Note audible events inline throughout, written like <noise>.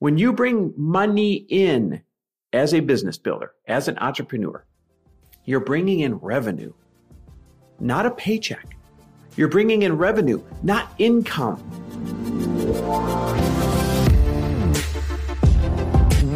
When you bring money in as a business builder, as an entrepreneur, you're bringing in revenue, not a paycheck. You're bringing in revenue, not income.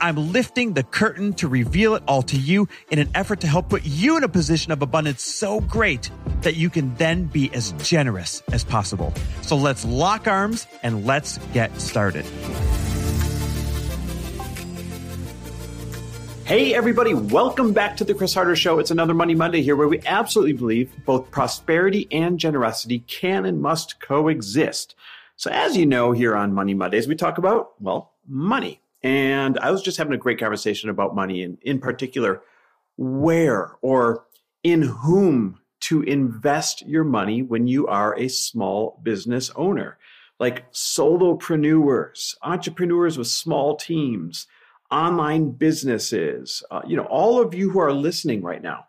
I'm lifting the curtain to reveal it all to you in an effort to help put you in a position of abundance so great that you can then be as generous as possible. So let's lock arms and let's get started. Hey, everybody, welcome back to the Chris Harder Show. It's another Money Monday here where we absolutely believe both prosperity and generosity can and must coexist. So, as you know, here on Money Mondays, we talk about, well, money. And I was just having a great conversation about money and in particular, where or in whom to invest your money when you are a small business owner, like solopreneurs, entrepreneurs with small teams, online businesses, uh, you know, all of you who are listening right now.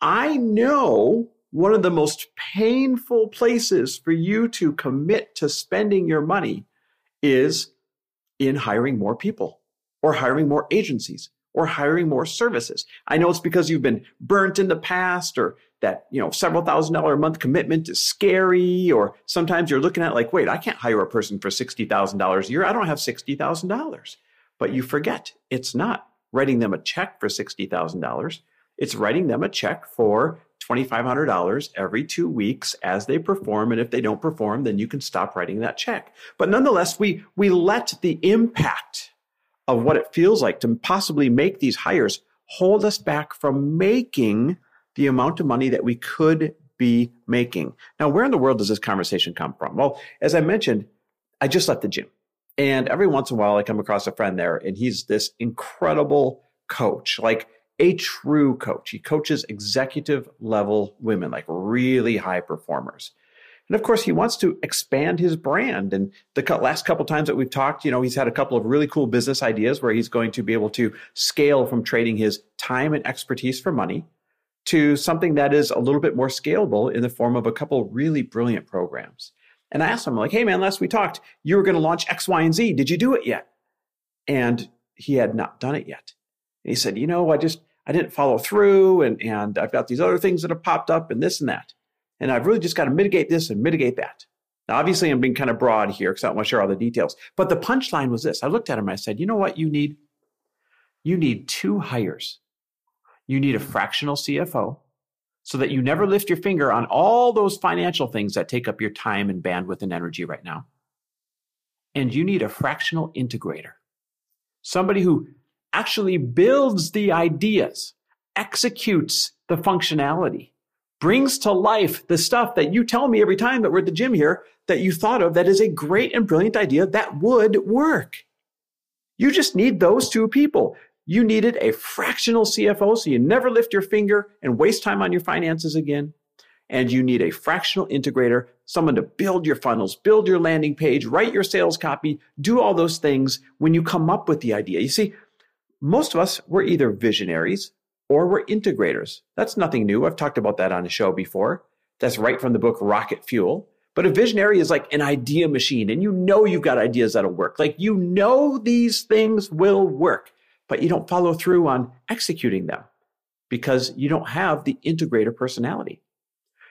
I know one of the most painful places for you to commit to spending your money is in hiring more people or hiring more agencies or hiring more services. I know it's because you've been burnt in the past or that, you know, several thousand dollar a month commitment is scary or sometimes you're looking at like, wait, I can't hire a person for $60,000 a year. I don't have $60,000. But you forget it's not writing them a check for $60,000. It's writing them a check for $2,500 every two weeks as they perform. And if they don't perform, then you can stop writing that check. But nonetheless, we, we let the impact of what it feels like to possibly make these hires hold us back from making the amount of money that we could be making. Now, where in the world does this conversation come from? Well, as I mentioned, I just left the gym. And every once in a while, I come across a friend there, and he's this incredible coach. Like, a true coach. He coaches executive level women, like really high performers. And of course, he wants to expand his brand. And the last couple times that we've talked, you know, he's had a couple of really cool business ideas where he's going to be able to scale from trading his time and expertise for money to something that is a little bit more scalable in the form of a couple really brilliant programs. And I asked him, like, hey, man, last we talked, you were going to launch X, Y, and Z. Did you do it yet? And he had not done it yet. And he said, you know, I just, I didn't follow through and, and I've got these other things that have popped up and this and that. And I've really just got to mitigate this and mitigate that. Now, obviously, I'm being kind of broad here because I don't want to share all the details. But the punchline was this I looked at him and I said, you know what you need? You need two hires. You need a fractional CFO so that you never lift your finger on all those financial things that take up your time and bandwidth and energy right now. And you need a fractional integrator, somebody who actually builds the ideas, executes the functionality, brings to life the stuff that you tell me every time that we're at the gym here that you thought of that is a great and brilliant idea that would work. You just need those two people. You needed a fractional CFO so you never lift your finger and waste time on your finances again. And you need a fractional integrator, someone to build your funnels, build your landing page, write your sales copy, do all those things when you come up with the idea. You see, most of us were either visionaries or we're integrators. That's nothing new. I've talked about that on a show before. That's right from the book Rocket Fuel. But a visionary is like an idea machine, and you know you've got ideas that'll work. Like you know these things will work, but you don't follow through on executing them because you don't have the integrator personality.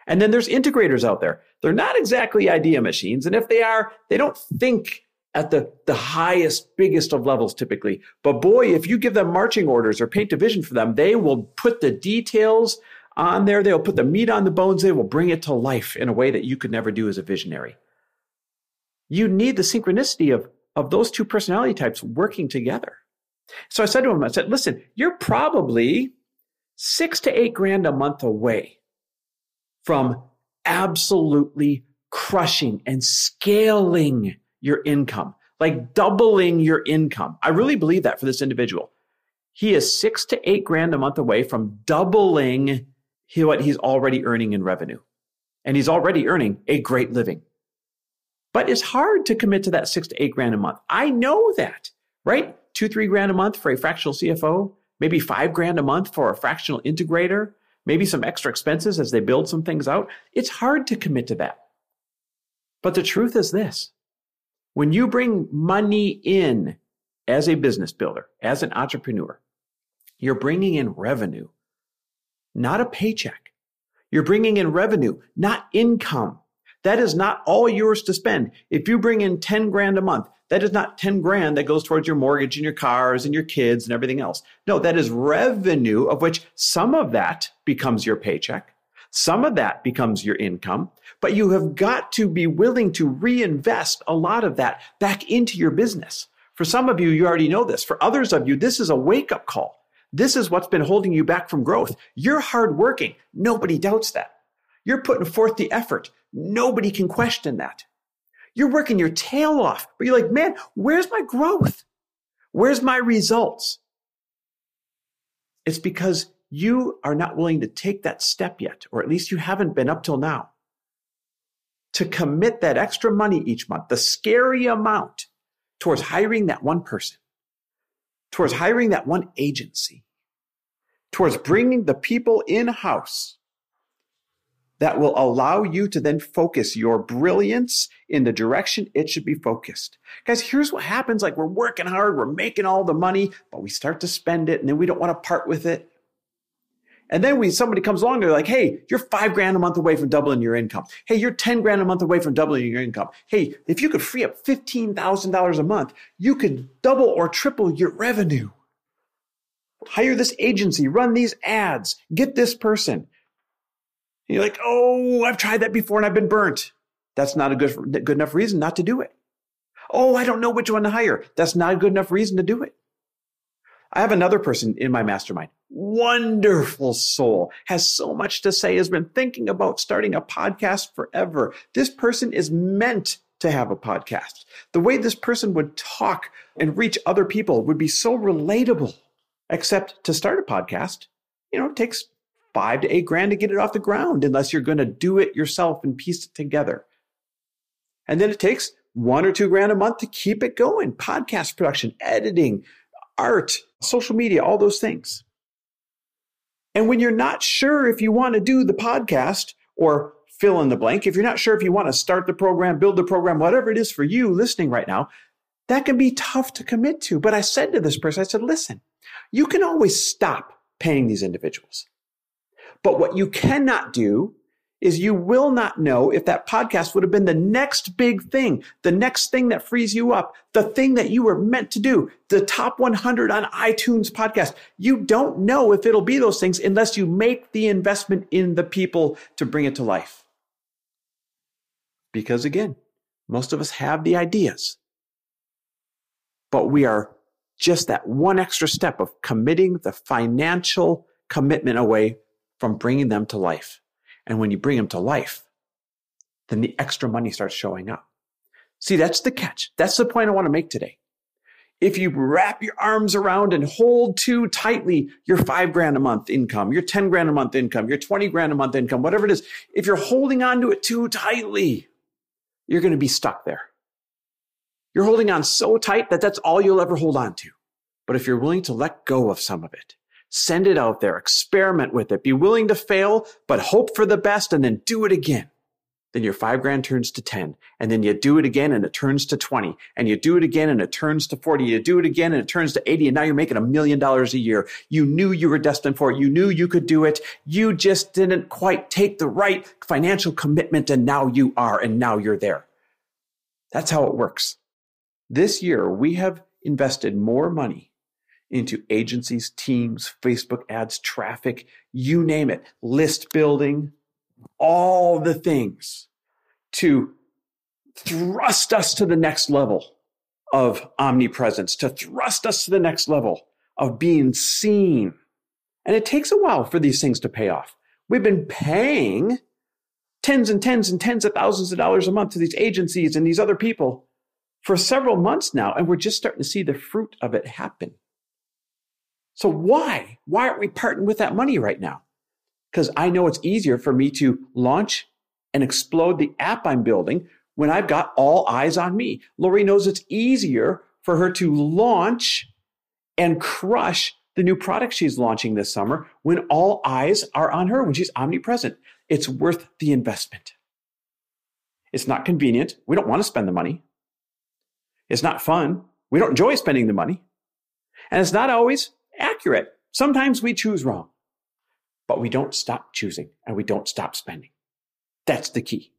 And then there's integrators out there. They're not exactly idea machines. And if they are, they don't think at the, the highest, biggest of levels typically. But boy, if you give them marching orders or paint a vision for them, they will put the details on there. They'll put the meat on the bones. They will bring it to life in a way that you could never do as a visionary. You need the synchronicity of, of those two personality types working together. So I said to him, I said, listen, you're probably six to eight grand a month away from absolutely crushing and scaling your income, like doubling your income. I really believe that for this individual. He is six to eight grand a month away from doubling what he's already earning in revenue. And he's already earning a great living. But it's hard to commit to that six to eight grand a month. I know that, right? Two, three grand a month for a fractional CFO, maybe five grand a month for a fractional integrator, maybe some extra expenses as they build some things out. It's hard to commit to that. But the truth is this when you bring money in as a business builder, as an entrepreneur, you're bringing in revenue, not a paycheck. You're bringing in revenue, not income. That is not all yours to spend. If you bring in 10 grand a month, that is not 10 grand that goes towards your mortgage and your cars and your kids and everything else. No, that is revenue of which some of that becomes your paycheck. Some of that becomes your income, but you have got to be willing to reinvest a lot of that back into your business. For some of you, you already know this. For others of you, this is a wake up call. This is what's been holding you back from growth. You're hardworking. Nobody doubts that. You're putting forth the effort. Nobody can question that. You're working your tail off, but you're like, man, where's my growth? Where's my results? It's because you are not willing to take that step yet, or at least you haven't been up till now, to commit that extra money each month, the scary amount towards hiring that one person, towards hiring that one agency, towards bringing the people in house that will allow you to then focus your brilliance in the direction it should be focused. Guys, here's what happens. Like we're working hard, we're making all the money, but we start to spend it and then we don't want to part with it. And then when somebody comes along, they're like, hey, you're five grand a month away from doubling your income. Hey, you're 10 grand a month away from doubling your income. Hey, if you could free up $15,000 a month, you could double or triple your revenue. Hire this agency, run these ads, get this person. And you're like, oh, I've tried that before and I've been burnt. That's not a good, good enough reason not to do it. Oh, I don't know which one to hire. That's not a good enough reason to do it. I have another person in my mastermind. Wonderful soul, has so much to say, has been thinking about starting a podcast forever. This person is meant to have a podcast. The way this person would talk and reach other people would be so relatable. Except to start a podcast, you know, it takes five to eight grand to get it off the ground unless you're going to do it yourself and piece it together. And then it takes one or two grand a month to keep it going. Podcast production, editing, art, social media, all those things. And when you're not sure if you want to do the podcast or fill in the blank, if you're not sure if you want to start the program, build the program, whatever it is for you listening right now, that can be tough to commit to. But I said to this person, I said, listen, you can always stop paying these individuals. But what you cannot do is you will not know if that podcast would have been the next big thing, the next thing that frees you up, the thing that you were meant to do, the top 100 on iTunes podcast. You don't know if it'll be those things unless you make the investment in the people to bring it to life. Because again, most of us have the ideas, but we are just that one extra step of committing the financial commitment away from bringing them to life. And when you bring them to life, then the extra money starts showing up. See, that's the catch. That's the point I want to make today. If you wrap your arms around and hold too tightly your five grand a month income, your 10 grand a month income, your 20 grand a month income, whatever it is, if you're holding on to it too tightly, you're going to be stuck there. You're holding on so tight that that's all you'll ever hold on to. But if you're willing to let go of some of it, Send it out there, experiment with it, be willing to fail, but hope for the best and then do it again. Then your five grand turns to 10 and then you do it again and it turns to 20 and you do it again and it turns to 40. You do it again and it turns to 80 and now you're making a million dollars a year. You knew you were destined for it. You knew you could do it. You just didn't quite take the right financial commitment and now you are and now you're there. That's how it works. This year we have invested more money into agencies, teams, Facebook ads, traffic, you name it, list building, all the things to thrust us to the next level of omnipresence, to thrust us to the next level of being seen. And it takes a while for these things to pay off. We've been paying tens and tens and tens of thousands of dollars a month to these agencies and these other people for several months now, and we're just starting to see the fruit of it happen. So why? Why aren't we parting with that money right now? Because I know it's easier for me to launch and explode the app I'm building when I've got all eyes on me. Lori knows it's easier for her to launch and crush the new product she's launching this summer when all eyes are on her, when she's omnipresent. It's worth the investment. It's not convenient. We don't want to spend the money. It's not fun. We don't enjoy spending the money. And it's not always accurate. Sometimes we choose wrong, but we don't stop choosing and we don't stop spending. That's the key.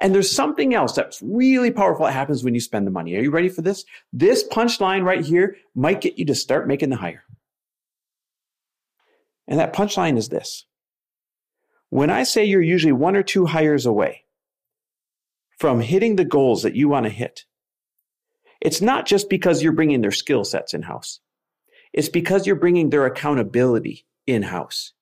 And there's something else that's really powerful that happens when you spend the money. Are you ready for this? This punchline right here might get you to start making the hire. And that punchline is this. When I say you're usually one or two hires away from hitting the goals that you want to hit, it's not just because you're bringing their skill sets in house. It's because you're bringing their accountability in house.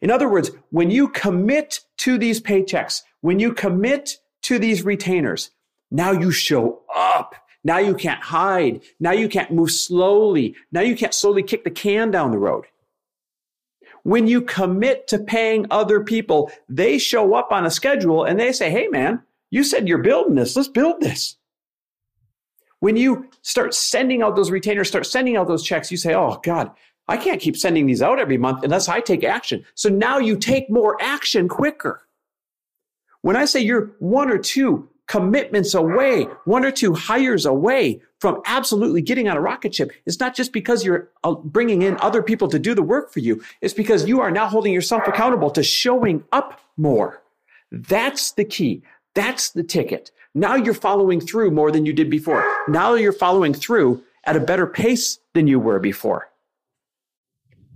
In other words, when you commit to these paychecks, when you commit to these retainers, now you show up. Now you can't hide. Now you can't move slowly. Now you can't slowly kick the can down the road. When you commit to paying other people, they show up on a schedule and they say, Hey man, you said you're building this. Let's build this. When you start sending out those retainers, start sending out those checks, you say, Oh God, I can't keep sending these out every month unless I take action. So now you take more action quicker. When I say you're one or two commitments away, one or two hires away from absolutely getting on a rocket ship. It's not just because you're uh, bringing in other people to do the work for you. It's because you are now holding yourself accountable to showing up more. That's the key. That's the ticket. Now you're following through more than you did before. Now you're following through at a better pace than you were before.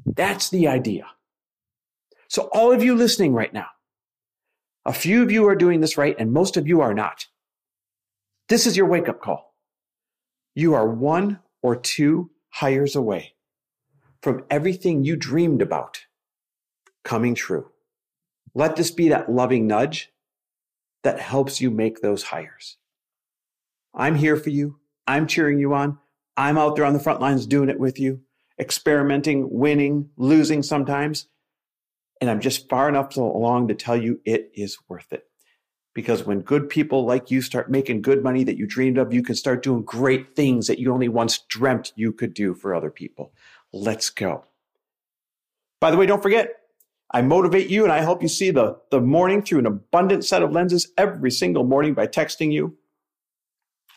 That's the idea. So all of you listening right now, a few of you are doing this right and most of you are not. This is your wake up call. You are one or two hires away from everything you dreamed about coming true. Let this be that loving nudge that helps you make those hires. I'm here for you. I'm cheering you on. I'm out there on the front lines doing it with you, experimenting, winning, losing sometimes. And I'm just far enough along to tell you it is worth it. Because when good people like you start making good money that you dreamed of, you can start doing great things that you only once dreamt you could do for other people. Let's go. By the way, don't forget, I motivate you and I help you see the, the morning through an abundant set of lenses every single morning by texting you.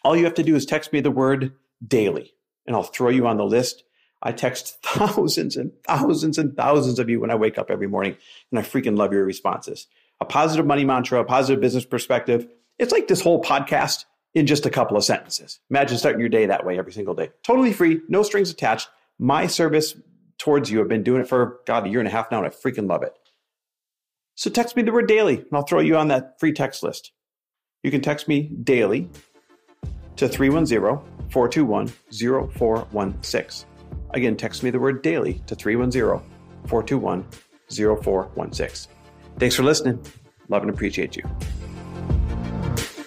All you have to do is text me the word daily and I'll throw you on the list. I text <laughs> thousands and thousands and thousands of you when I wake up every morning and I freaking love your responses a positive money mantra, a positive business perspective. It's like this whole podcast in just a couple of sentences. Imagine starting your day that way every single day. Totally free, no strings attached. My service towards you, I've been doing it for, God, a year and a half now, and I freaking love it. So text me the word daily, and I'll throw you on that free text list. You can text me daily to 310 421 0416. Again, text me the word daily to 310 421 0416. Thanks for listening. Love and appreciate you.